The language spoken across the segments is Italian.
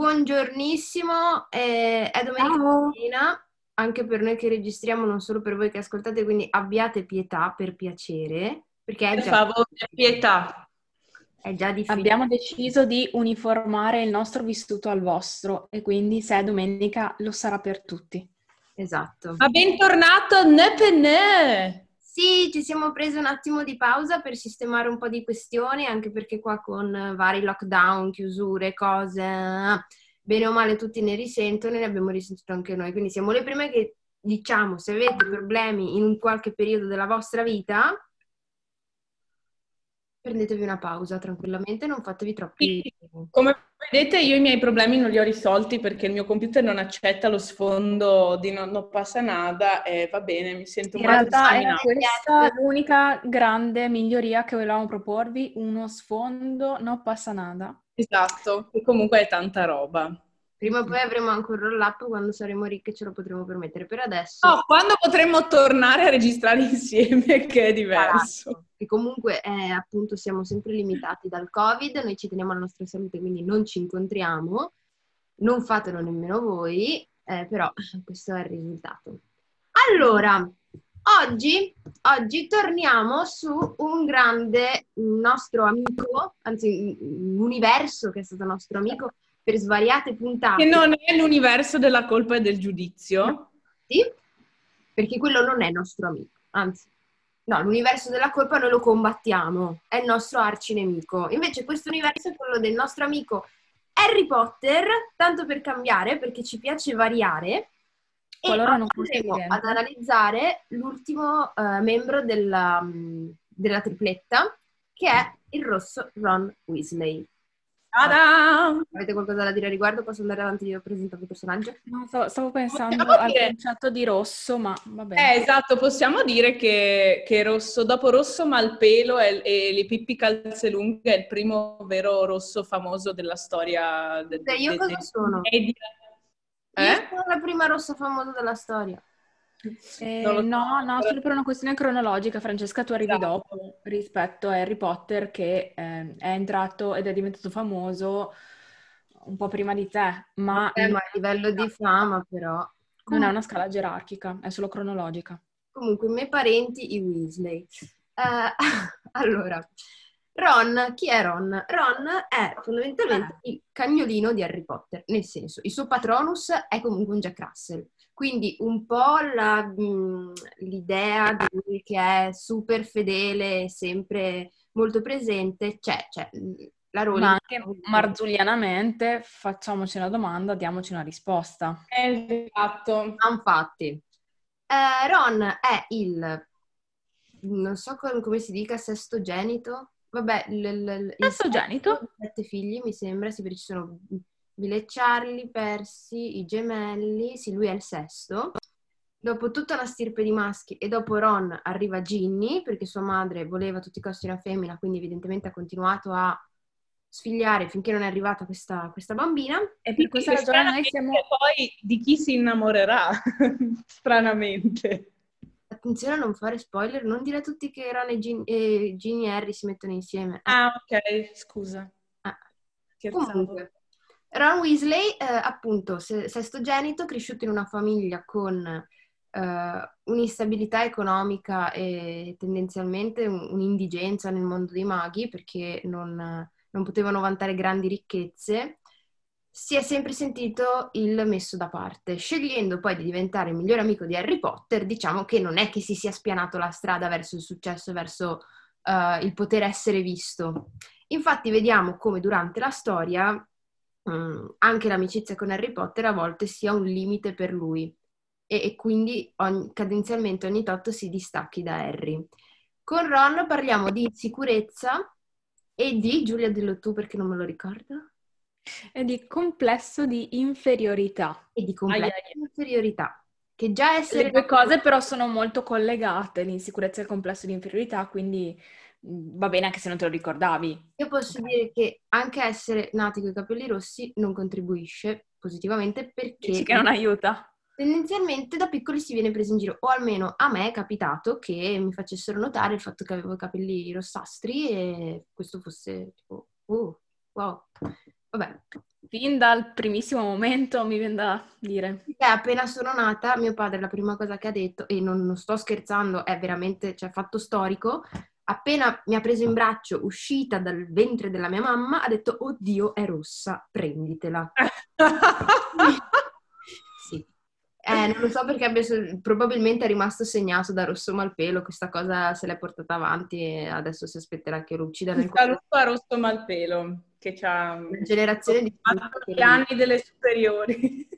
Buongiornissimo, eh, è domenica Ciao. mattina, anche per noi che registriamo, non solo per voi che ascoltate, quindi abbiate pietà per piacere, perché è Per già, favore, pietà. è già difficile. Abbiamo deciso di uniformare il nostro vissuto al vostro e quindi se è domenica lo sarà per tutti. Esatto. Ma bentornato ne per ne. Sì, ci siamo presi un attimo di pausa per sistemare un po' di questioni, anche perché qua con eh, vari lockdown, chiusure, cose, eh, bene o male tutti ne risentono e ne abbiamo risentito anche noi. Quindi siamo le prime che diciamo, se avete problemi in qualche periodo della vostra vita, prendetevi una pausa tranquillamente, non fatevi troppi... Come vedete io i miei problemi non li ho risolti perché il mio computer non accetta lo sfondo di non, non passa nada e va bene, mi sento In un po' realtà contaminata. questa l'unica grande miglioria che volevamo proporvi, uno sfondo, non passa nada. Esatto, che comunque è tanta roba. Prima o poi avremo anche un roll-up quando saremo ricche ce lo potremo permettere. Per adesso... No, quando potremmo tornare a registrare insieme che è diverso. che comunque eh, appunto siamo sempre limitati dal Covid, noi ci teniamo alla nostra salute, quindi non ci incontriamo, non fatelo nemmeno voi, eh, però questo è il risultato. Allora, oggi, oggi torniamo su un grande nostro amico, anzi un universo che è stato nostro amico per svariate puntate. Che non è l'universo della colpa e del giudizio. Sì, perché quello non è nostro amico, anzi, no, l'universo della colpa noi lo combattiamo, è il nostro arcinemico. Invece questo universo è quello del nostro amico Harry Potter, tanto per cambiare, perché ci piace variare. E Qualora non andremo ad analizzare l'ultimo eh, membro della, mh, della tripletta, che è il rosso Ron Weasley. Ta-da! Avete qualcosa da dire a riguardo? Posso andare avanti io ho presentato il personaggio? No, stavo, stavo pensando Possiamo al dire- concetto di rosso, ma va Eh, bene. esatto, possiamo dire che, che rosso, dopo rosso malpelo e, e le Pippi calzelunghe è il primo vero rosso famoso della storia del Cioè, io de- cosa de- sono? media. Io Eh? sono la prima rossa famosa della storia. Eh, so, no, no, solo per una questione cronologica, Francesca, tu arrivi Esatto. dopo rispetto a Harry Potter che eh, è entrato ed è diventato famoso un po' prima di te, ma Eh, ma a livello di fama, però. non è una scala gerarchica, è solo cronologica. Comunque, i miei parenti, i Weasley. Eh, allora, Ron, chi è Ron? Ron è fondamentalmente il cagnolino di Harry Potter, nel senso, il suo patronus è comunque un Jack Russell. Quindi un po' la, mh, l'idea di lui che è super fedele, sempre molto presente, c'è, c'è. La Rowling Ma anche marzullianamente facciamoci una domanda, diamoci una risposta. Esatto. Infatti, eh, Ron è il, non so com- come si dica, sestogenito. Vabbè, il, il, il Sestogenito? sette figli, mi sembra, sì, perché ci sono Bill Charlie, Percy, i gemelli, sì, lui è il sesto. Dopo tutta la stirpe di maschi e dopo Ron arriva Ginny, perché sua madre voleva a tutti i costi una femmina, quindi evidentemente ha continuato a sfigliare finché non è arrivata questa, questa bambina. E per questa ragione noi siamo... poi di chi si innamorerà, stranamente. Attenzione a non fare spoiler, non dire a tutti che Ron e, Gin- e Ginny e Harry si mettono insieme. Ah, ok, scusa. Ah. Scherzavo. Comunque, Ron Weasley, eh, appunto, se- sestogenito, cresciuto in una famiglia con eh, un'instabilità economica e tendenzialmente un- un'indigenza nel mondo dei maghi perché non, non potevano vantare grandi ricchezze, si è sempre sentito il messo da parte. Scegliendo poi di diventare il migliore amico di Harry Potter, diciamo che non è che si sia spianato la strada verso il successo, verso eh, il poter essere visto. Infatti vediamo come durante la storia mm, anche l'amicizia con Harry Potter a volte sia un limite per lui e, e quindi ogni- cadenzialmente ogni tot si distacchi da Harry. Con Ron parliamo di sicurezza e di Giulia dillo tu perché non me lo ricordo E di complesso di inferiorità. e di completa Ai, ai, ai. inferiorità che già essere Le due cose però sono molto collegate, l'insicurezza e il complesso di inferiorità, quindi mh, va bene anche se non te lo ricordavi. Io posso dire che anche essere nati con i capelli rossi non contribuisce positivamente perché Dici che non aiuta. tendenzialmente da piccoli si viene preso in giro, o almeno a me è capitato che mi facessero notare il fatto che avevo i capelli rossastri e questo fosse tipo, oh, wow. Vabbè. Fin dal primissimo momento mi viene da dire. Eh, appena sono nata, mio padre la prima cosa che ha detto, e non, non sto scherzando, è veramente, cioè, fatto storico, appena mi ha preso in braccio, uscita dal ventre della mia mamma, ha detto, oddio, è rossa, prenditela. sì. Eh, non lo so perché abbia, probabilmente è rimasto segnato da Rosso Malpelo, questa cosa se l'è portata avanti e adesso si aspetterà che lo uccida nel Saluto a Rosso Malpelo, che ha una generazione di gli anni delle superiori.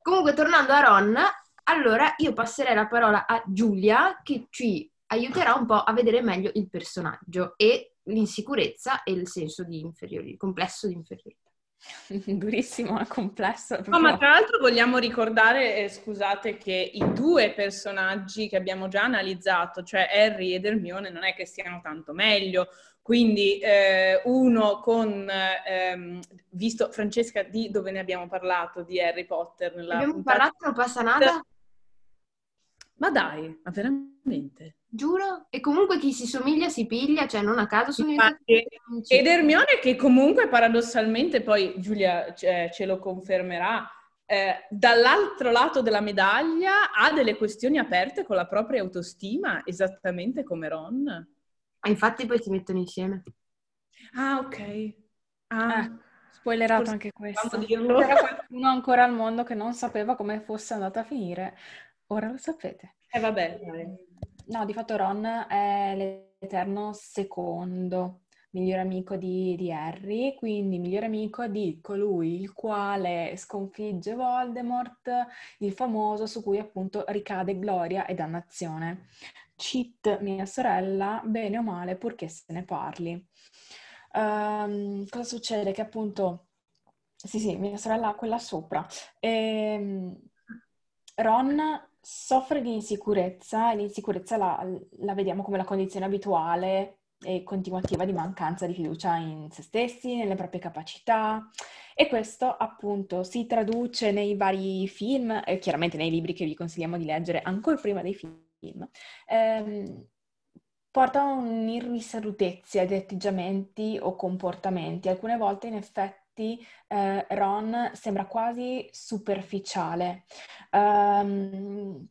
Comunque, tornando a Ron, allora io passerei la parola a Giulia che ci aiuterà un po' a vedere meglio il personaggio e l'insicurezza e il senso di inferiorità, complesso di inferiorità. Durissimo, complesso. Proprio. No, ma tra l'altro vogliamo ricordare, eh, scusate, che i due personaggi che abbiamo già analizzato, cioè Harry ed Hermione, non è che siano tanto meglio. Quindi eh, uno con, ehm, visto Francesca, di dove ne abbiamo parlato di Harry Potter? Nella abbiamo puntata... parlato, non passa nada? Ma dai, ma veramente? Giuro? E comunque chi si somiglia si piglia, cioè non a caso sono Infatti, Ed Hermione che comunque paradossalmente, poi Giulia cioè, ce lo confermerà, eh, dall'altro lato della medaglia ha delle questioni aperte con la propria autostima, esattamente come Ron. Ah, infatti poi si mettono insieme. Ah, ok. Ah. Eh, spoilerato Forse anche questo. C'era qualcuno ancora al mondo che non sapeva come fosse andata a finire. Ora lo sapete. Eh vabbè, dai. No, di fatto Ron è l'eterno secondo migliore amico di, di, Harry, quindi migliore amico di colui il quale sconfigge Voldemort, il famoso su cui appunto ricade gloria e dannazione. Cheat mia sorella, bene o male, purché se ne parli. Um, cosa succede? Che appunto, sì sì, mia sorella ha quella sopra. E, ehm, Ron soffre di insicurezza e l'insicurezza la, la vediamo come la condizione abituale e continuativa di mancanza di fiducia in se stessi, nelle proprie capacità e questo appunto si traduce nei vari film e chiaramente nei libri che vi consigliamo di leggere ancora prima dei film. Ehm, porta un'irrisolutezza di atteggiamenti o comportamenti, alcune volte in effetti effetti eh, Ron sembra quasi superficiale. Um,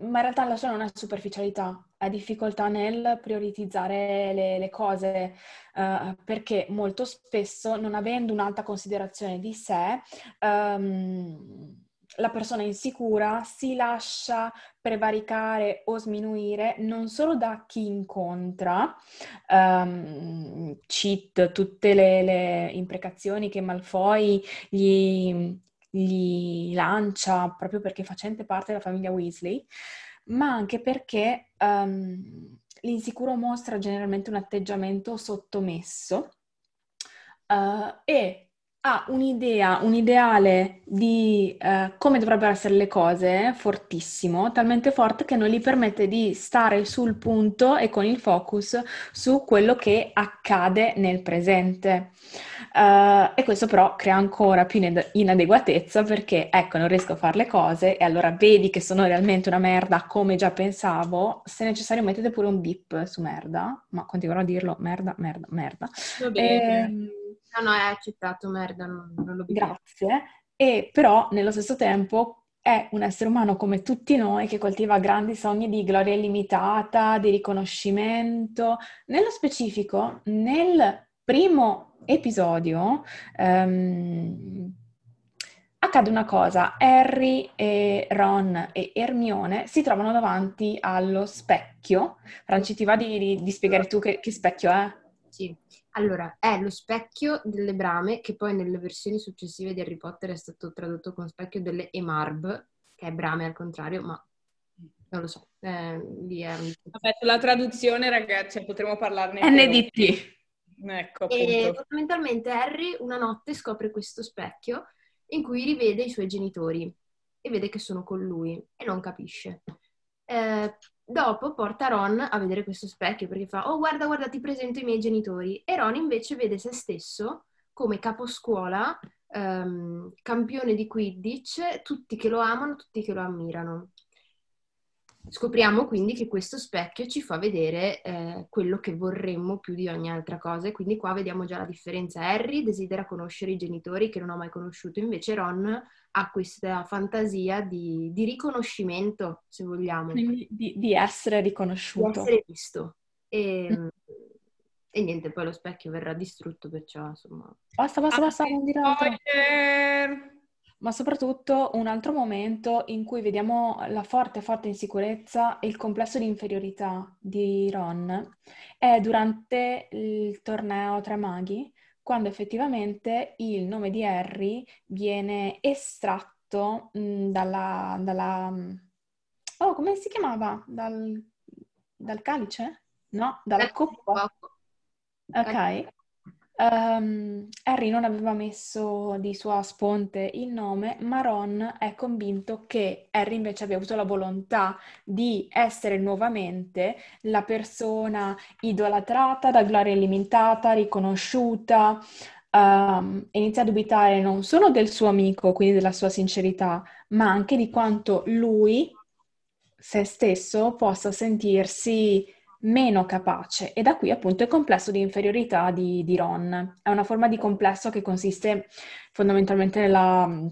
ma in realtà la sua non è superficialità, ha difficoltà nel prioritizzare le, le cose, uh, perché molto spesso, non avendo un'alta considerazione di sé, um, la persona insicura si lascia prevaricare o sminuire non solo da chi incontra, um, cheat, tutte le, le, imprecazioni che Malfoy gli, gli lancia proprio perché facente parte della famiglia Weasley, ma anche perché um, l'insicuro mostra generalmente un atteggiamento sottomesso uh, e ha un'idea, un ideale di eh, come dovrebbero essere le cose fortissimo, talmente forte che non gli permette di stare sul punto e con il focus su quello che accade nel presente. Uh, e questo però crea ancora più inadeguatezza perché ecco non riesco a fare le cose e allora vedi che sono realmente una merda come già pensavo se necessario mettete pure un bip su merda ma continuerò a dirlo merda merda merda Va bene. E, No, no, è accettato, merda, non, non lo vedo. Grazie. E però nello stesso tempo è un essere umano come tutti noi che coltiva grandi sogni di gloria illimitata, di riconoscimento. Nello specifico, nel primo episodio um, accade una cosa, Harry e Ron e Hermione si trovano davanti allo specchio. Franci, ti va di, di, di spiegare tu che, che specchio è? Sì, allora, è lo specchio delle brame, che poi nelle versioni successive di Harry Potter è stato tradotto con specchio delle Emarb, che è brame al contrario, ma non lo so. Eh, lì è. Vabbè, sulla traduzione, ragazzi, potremo parlarne. NDT. Ecco, appunto. E fondamentalmente Harry una notte scopre questo specchio in cui rivede i suoi genitori e vede che sono con lui e non capisce. Eh, Dopo porta Ron a vedere questo specchio perché fa, oh guarda, guarda, ti presento i miei genitori. E Ron invece vede se stesso come caposcuola, ehm, campione di Quidditch, tutti che lo amano, tutti che lo ammirano. Scopriamo quindi che questo specchio ci fa vedere eh, quello che vorremmo più di ogni altra cosa e quindi qua vediamo già la differenza. Harry desidera conoscere i genitori che non ha mai conosciuto, invece Ron ha questa fantasia di, di riconoscimento, se vogliamo. Di, di, essere riconosciuto. Di essere visto. E, mm. e, niente, poi lo specchio verrà distrutto, perciò insomma... Basta, basta, basta, non dire altro ma soprattutto un altro momento in cui vediamo la forte, forte insicurezza e il complesso di inferiorità di Ron è durante il torneo Tre Maghi, quando effettivamente il nome di Harry viene estratto mh, dalla, dalla... Oh, come si chiamava? Dal, dal calice? No, dalla coppa. Ok. Um, Harry non aveva messo di sua sponte il nome, ma Ron è convinto che Harry invece abbia avuto la volontà di essere nuovamente la persona idolatrata, da gloria illimitata, riconosciuta. Um, inizia a dubitare non solo del suo amico, quindi della sua sincerità, ma anche di quanto lui, se stesso, possa sentirsi meno capace e da qui appunto il complesso di inferiorità di, di Ron. È una forma di complesso che consiste fondamentalmente nella mm,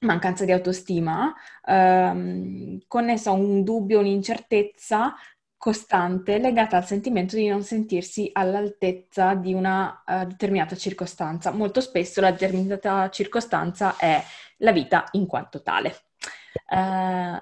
mancanza di autostima, ehm, connessa a un dubbio, un'incertezza costante legata al sentimento di non sentirsi all'altezza di una uh, determinata circostanza. Molto spesso la determinata circostanza è la vita in quanto tale. Uh,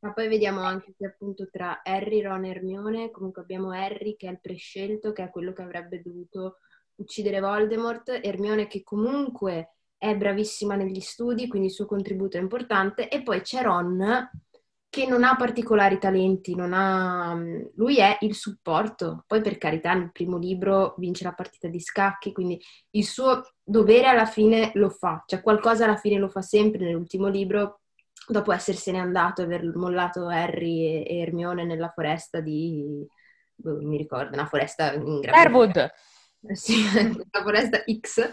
ma poi vediamo anche che appunto tra Harry, Ron e Hermione, comunque abbiamo Harry che è il prescelto, che è quello che avrebbe dovuto uccidere Voldemort, Hermione che comunque è bravissima negli studi, quindi il suo contributo è importante, e poi c'è Ron che non ha particolari talenti, ha... lui è il supporto, poi per carità nel primo libro vince la partita di scacchi, quindi il suo dovere alla fine lo fa, cioè qualcosa alla fine lo fa sempre, nell'ultimo libro dopo essersene andato e aver mollato Harry e Hermione nella foresta di... Boh, mi ricordo, una foresta in Sherwood! Sì, la foresta X.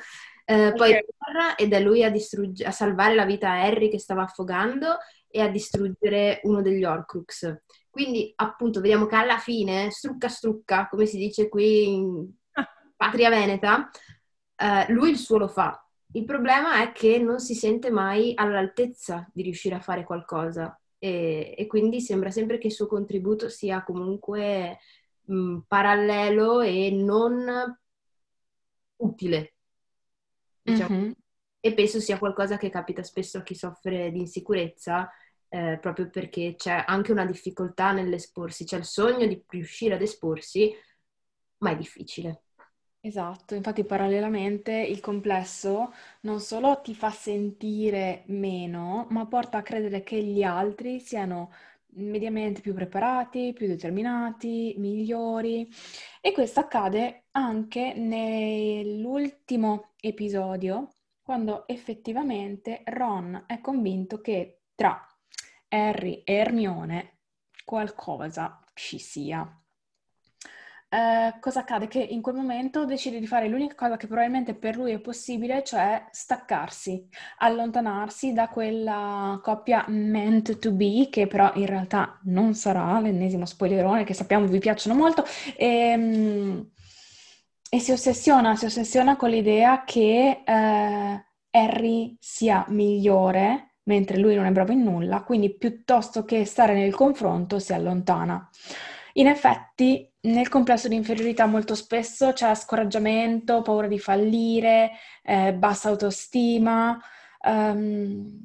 Eh, poi okay. torna ed è lui a, distrugg- a salvare la vita a Harry che stava affogando e a distruggere uno degli Horcrux. Quindi, appunto, vediamo che alla fine, strucca strucca, come si dice qui in patria veneta, eh, lui il suo lo fa, il problema è che non si sente mai all'altezza di riuscire a fare qualcosa e, e quindi sembra sempre che il suo contributo sia comunque mh, parallelo e non utile. Diciamo. Mm-hmm. E penso sia qualcosa che capita spesso a chi soffre di insicurezza, eh, proprio perché c'è anche una difficoltà nell'esporsi, c'è il sogno di riuscire ad esporsi, ma è difficile. Esatto, infatti parallelamente il complesso non solo ti fa sentire meno, ma porta a credere che gli altri siano mediamente più preparati, più determinati, migliori. E questo accade anche nell'ultimo episodio, quando effettivamente Ron è convinto che tra Harry e Hermione qualcosa ci sia. Eh, cosa accade? Che in quel momento decide di fare l'unica cosa che probabilmente per lui è possibile, cioè staccarsi, allontanarsi da quella coppia meant to be, che però in realtà non sarà, l'ennesimo spoilerone che sappiamo vi piacciono molto, e, ehm, e si ossessiona, si ossessiona con l'idea che eh, Harry sia migliore mentre lui non è bravo in nulla, quindi piuttosto che stare nel confronto si allontana. In effetti, nel complesso di inferiorità molto spesso c'è scoraggiamento, paura di fallire, eh, bassa autostima. Um,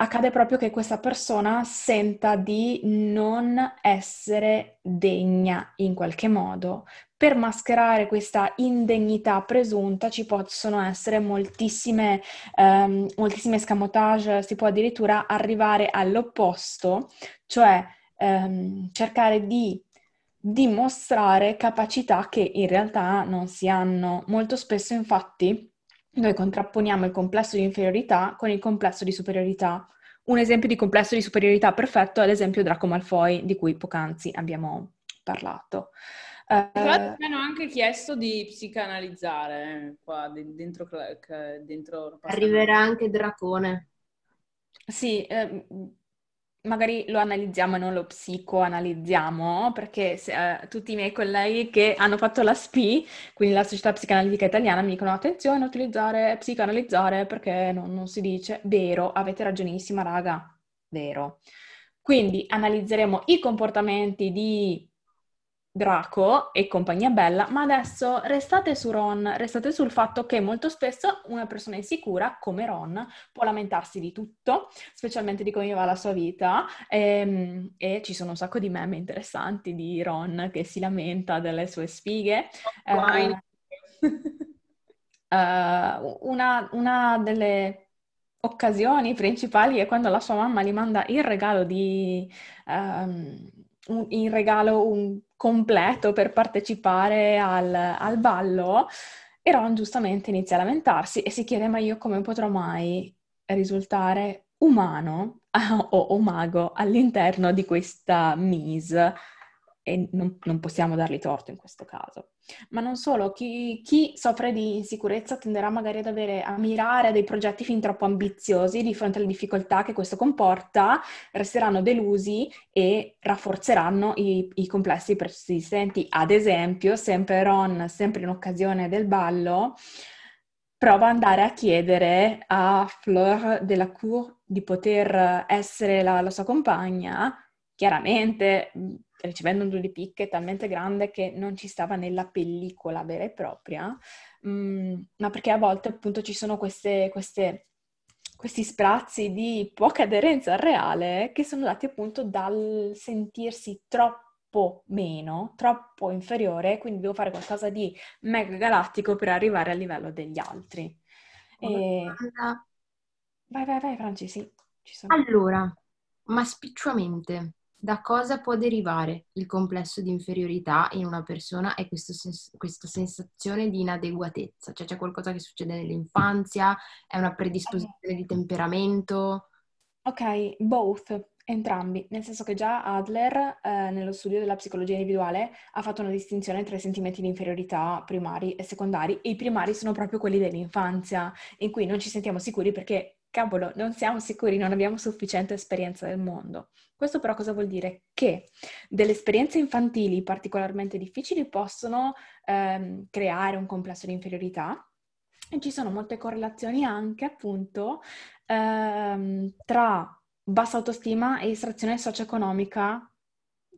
accade proprio che questa persona senta di non essere degna in qualche modo. Per mascherare questa indegnità presunta ci possono essere moltissime, um, moltissime escamotage, si può addirittura arrivare all'opposto, cioè um, cercare di dimostrare capacità che in realtà non si hanno. Molto spesso, infatti, noi contrapponiamo il complesso di inferiorità con il complesso di superiorità. Un esempio di complesso di superiorità perfetto è l'esempio Draco Malfoy, di cui poc'anzi abbiamo parlato. Tra l'altro mi hanno anche chiesto di psicanalizzare eh, qua dentro, dentro Arriverà anche Dracone. Sì, eh, magari lo analizziamo e non lo psicoanalizziamo, perché se, eh, tutti i miei colleghi che hanno fatto la SPI, quindi la Società Psicanalitica Italiana, mi dicono attenzione a utilizzare psicoanalizzare perché non, non si dice. Vero, avete ragionissima, raga, vero. Quindi analizzeremo i comportamenti di Draco e compagnia bella, ma adesso restate su Ron, restate sul fatto che molto spesso una persona insicura come Ron può lamentarsi di tutto, specialmente di come va la sua vita e, ehm, e ci sono un sacco di meme interessanti di Ron che si lamenta delle sue sfighe. Uh, uh, una, una delle occasioni principali è quando la sua mamma gli manda il regalo di... Um, un, in regalo un completo per partecipare al, al ballo, e Ron giustamente inizia a lamentarsi e si chiede ma io come potrò mai risultare umano o, o mago all'interno di questa mise e non, non, possiamo dargli torto in questo caso. Ma non solo, chi, chi, soffre di insicurezza tenderà magari ad avere, a mirare a dei progetti fin troppo ambiziosi di fronte alle difficoltà che questo comporta, resteranno delusi e rafforzeranno i, i complessi persistenti. Ad esempio, sempre Ron, sempre in occasione del ballo, prova ad andare a chiedere a Fleur Delacour di poter essere la, la sua compagna, chiaramente ricevendo un di picche talmente grande che non ci stava nella pellicola vera e propria, mh, ma perché a volte appunto ci sono queste, queste, questi sprazzi di poca aderenza al reale che sono dati appunto dal sentirsi troppo meno, troppo inferiore, quindi devo fare qualcosa di mega galattico per arrivare al livello degli altri. E... Vai, vai, vai, Franci, sì. Allora, ma spicciamente, da cosa può derivare il complesso di inferiorità in una persona e sens- questa sensazione di inadeguatezza? Cioè c'è qualcosa che succede nell'infanzia? È una predisposizione di temperamento? Ok, both, entrambi, nel senso che già Adler eh, nello studio della psicologia individuale ha fatto una distinzione tra i sentimenti di inferiorità primari e secondari e i primari sono proprio quelli dell'infanzia in cui non ci sentiamo sicuri perché cavolo, non siamo sicuri, non abbiamo sufficiente esperienza del mondo. Questo però cosa vuol dire? Che delle esperienze infantili particolarmente difficili possono ehm, creare un complesso di inferiorità e ci sono molte correlazioni anche appunto ehm, tra bassa autostima e estrazione socio-economica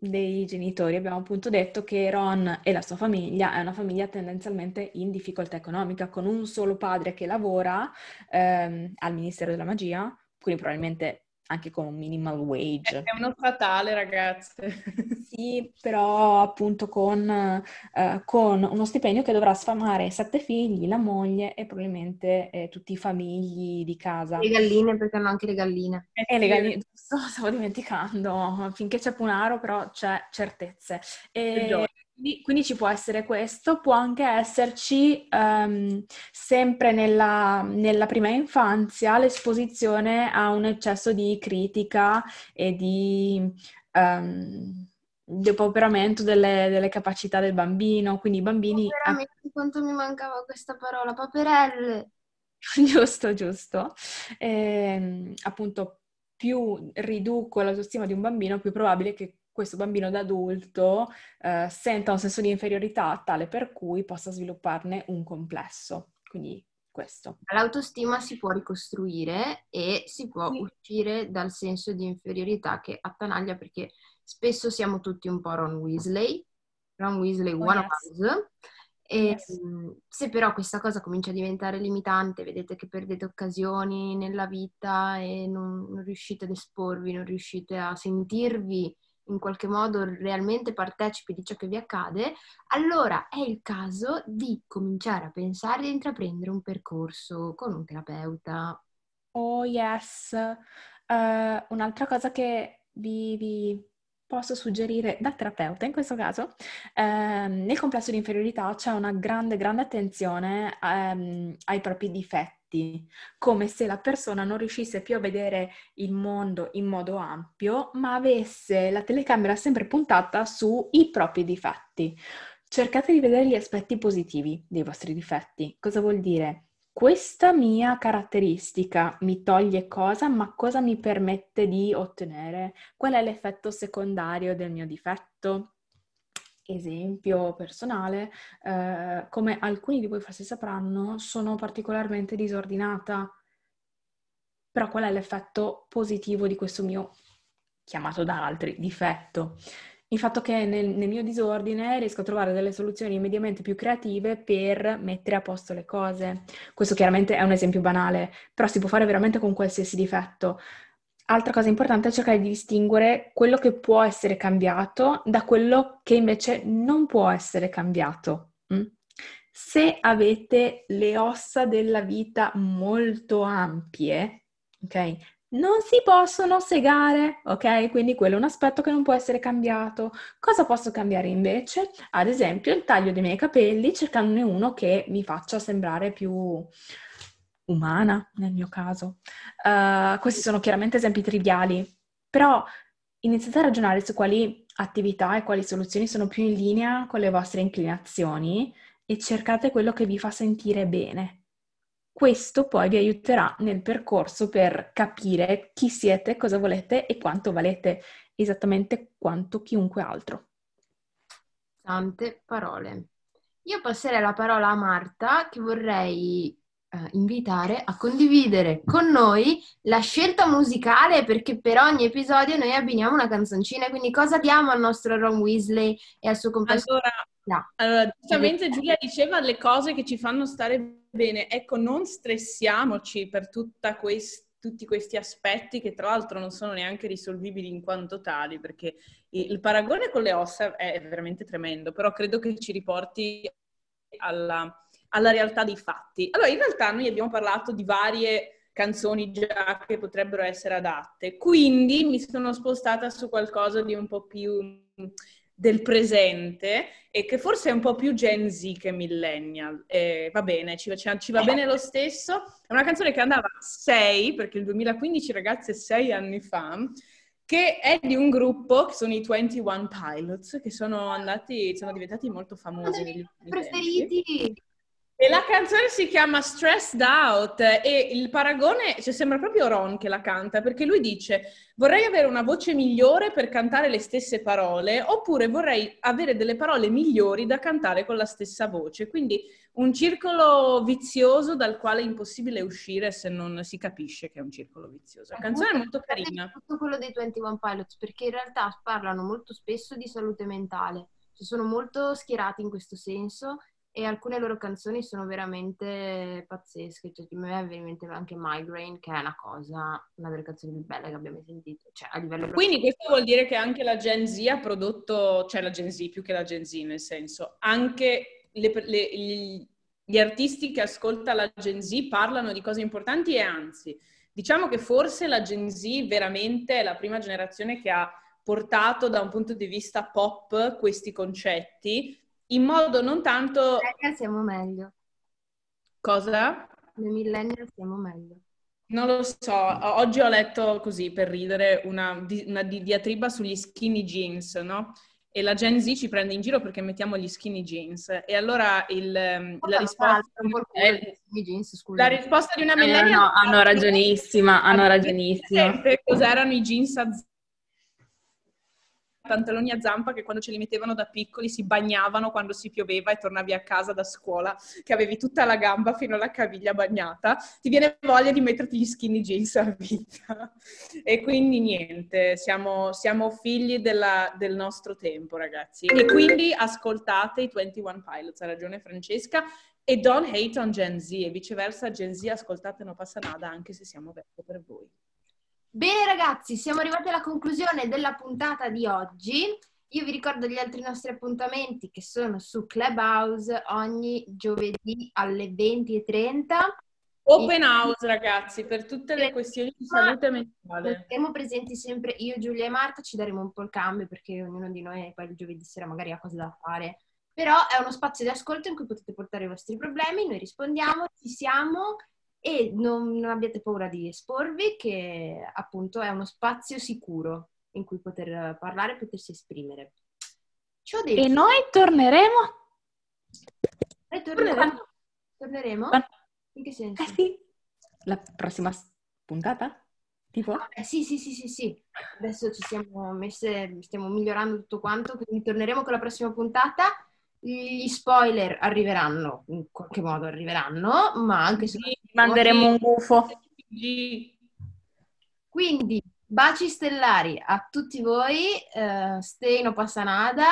dei genitori. Abbiamo appunto detto che Ron e la sua famiglia è una famiglia tendenzialmente in difficoltà economica, con un solo padre che lavora ehm, al Ministero della Magia, quindi probabilmente anche con un minimal wage. È uno statale, ragazze. sì, però appunto con, uh, con, uno stipendio che dovrà sfamare sette figli, la moglie e probabilmente eh, tutti i famigli di casa. Le galline, perché hanno anche le galline. E eh, le galline, stavo dimenticando, finché c'è Punaro però c'è certezze. E... Quindi, quindi, ci può essere questo, può anche esserci um, sempre nella, nella, prima infanzia l'esposizione a un eccesso di critica e di um, depauperamento delle, delle, capacità del bambino. Quindi i bambini... Veramente quanto mi mancava questa parola, paperelle! giusto, giusto. E, ehm, appunto, più riduco l'autostima di un bambino, più probabile che questo bambino da adulto eh, senta un senso di inferiorità tale per cui possa svilupparne un complesso. Quindi questo. L'autostima si può ricostruire e si può sì. uscire dal senso di inferiorità che attanaglia perché spesso siamo tutti un po' Ron Weasley, Ron Weasley oh, one yes. of us. E yes. se però questa cosa comincia a diventare limitante, vedete che perdete occasioni nella vita e non, non riuscite ad esporvi, non riuscite a sentirvi in qualche modo realmente partecipi di ciò che vi accade, allora è il caso di cominciare a pensare di intraprendere un percorso con un terapeuta. Oh yes, uh, un'altra cosa che vi, vi, posso suggerire da terapeuta in questo caso, ehm, nel complesso di inferiorità c'è una grande, grande attenzione ehm, ai propri difetti difetti, come se la persona non riuscisse più a vedere il mondo in modo ampio, ma avesse la telecamera sempre puntata sui propri difetti. Cercate di vedere gli aspetti positivi dei vostri difetti. Cosa vuol dire? questa mia caratteristica mi toglie cosa, ma cosa mi permette di ottenere? Qual è l'effetto secondario del mio difetto? Esempio personale, eh, come alcuni di voi forse sapranno, sono particolarmente disordinata. Però qual è l'effetto positivo di questo mio, chiamato da altri, difetto? il fatto che nel, nel, mio disordine riesco a trovare delle soluzioni mediamente più creative per mettere a posto le cose. Questo chiaramente è un esempio banale, però si può fare veramente con qualsiasi difetto. Altra cosa importante è cercare di distinguere quello che può essere cambiato da quello che invece non può essere cambiato. Mm? Se avete le ossa della vita molto ampie, ok? non si possono segare, ok? Quindi quello è un aspetto che non può essere cambiato. Cosa posso cambiare invece? Ad esempio il taglio dei miei capelli, cercandone uno che mi faccia sembrare più umana, nel mio caso. Uh, questi sono chiaramente esempi triviali, però iniziate a ragionare su quali attività e quali soluzioni sono più in linea con le vostre inclinazioni e cercate quello che vi fa sentire bene questo poi vi aiuterà nel percorso per capire chi siete, cosa volete e quanto valete, esattamente quanto chiunque altro. Tante parole. Io passerei la parola a Marta che vorrei eh, invitare a condividere con noi la scelta musicale perché per ogni episodio noi abbiniamo una canzoncina, quindi cosa diamo al nostro Ron Weasley e al suo compagno? Allora, no. allora giustamente Giulia diceva le cose che ci fanno stare Bene, ecco, non stressiamoci per quest- tutti questi aspetti che tra l'altro non sono neanche risolvibili in quanto tali, perché il paragone con le ossa è veramente tremendo, però credo che ci riporti alla, alla realtà dei fatti. Allora, in realtà noi abbiamo parlato di varie canzoni già che potrebbero essere adatte, quindi mi sono spostata su qualcosa di un po' più del presente e che forse è un po' più Gen Z che millennial. Eh, va bene, ci, ci, va bene lo stesso. È una canzone che andava a 6, perché il 2015 ragazzi è 6 anni fa, che è di un gruppo, che sono i 21 Pilots, che sono andati, sono diventati molto famosi negli ultimi preferiti. Tempi. E la canzone si chiama Stressed Out e il paragone, cioè sembra proprio Ron che la canta, perché lui dice vorrei avere una voce migliore per cantare le stesse parole, oppure vorrei avere delle parole migliori da cantare con la stessa voce. Quindi un circolo vizioso dal quale è impossibile uscire se non si capisce che è un circolo vizioso. La canzone è molto carina. Tutto quello dei 21 Pilots, perché in realtà parlano molto spesso di salute mentale, cioè sono molto schierati in questo senso e alcune loro canzoni sono veramente pazzesche, cioè me viene in mente anche Migraine che è una cosa, una delle canzoni più belle che abbiamo sentito, cioè livello Quindi questo vuol dire che anche la Gen Z ha prodotto, cioè la Gen Z più che la Gen Z nel senso, anche le, le, gli, gli artisti che ascolta la Gen Z parlano di cose importanti e anzi, diciamo che forse la Gen Z veramente è la prima generazione che ha portato da un punto di vista pop questi concetti in modo non tanto... Millennial siamo meglio. Cosa? Noi millennial siamo meglio. Non lo so, oggi ho letto così per ridere una, una diatriba sugli skinny jeans, no? E la Gen Z ci prende in giro perché mettiamo gli skinny jeans. E allora il, ehm, la, risposta, è, jeans, la risposta di una millennial... No, no, no, hanno ragionissima, hanno ragionissima. Cos'erano i jeans azzurri? Pantaloni a zampa che quando ce li mettevano da piccoli si bagnavano quando si pioveva e tornavi a casa da scuola, che avevi tutta la gamba fino alla caviglia bagnata, ti viene voglia di metterti gli skinny jeans a vita. E quindi niente, siamo, siamo figli della, del nostro tempo, ragazzi. E quindi ascoltate i 21 Pilots, ha ragione Francesca, e don't hate on Gen Z, e viceversa Gen Z ascoltate non passa nada anche se siamo vecchi per voi. Bene ragazzi, siamo arrivati alla conclusione della puntata di oggi. Io vi ricordo gli altri nostri appuntamenti che sono su Clubhouse ogni giovedì alle 20.30. Open house ragazzi, per tutte le questioni di salute mentale. Saremo presenti sempre io, Giulia e Marta, ci daremo un po' il cambio perché ognuno di noi poi il giovedì sera magari ha cose da fare. Però è uno spazio di ascolto in cui potete portare i vostri problemi, noi rispondiamo, ci siamo e non, non, abbiate paura di esporvi, che appunto è uno spazio sicuro in cui poter parlare e potersi esprimere. E noi torneremo? Noi torneremo. Torneremo? In che senso? Eh sì, la prossima puntata? Tipo? Eh, sì, sì, sì, sì, sì. Adesso ci siamo messe, stiamo migliorando tutto quanto, quindi torneremo con la prossima puntata. Gli spoiler arriveranno, in qualche modo arriveranno, ma anche se... Sì, manderemo un gufo. Quindi, baci stellari a tutti voi, eh, stay no passa nada,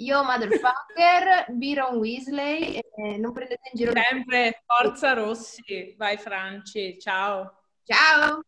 io motherfucker, Byron Weasley, e non prendete in giro... Sempre Forza Rossi. Vai Franci, ciao. Ciao!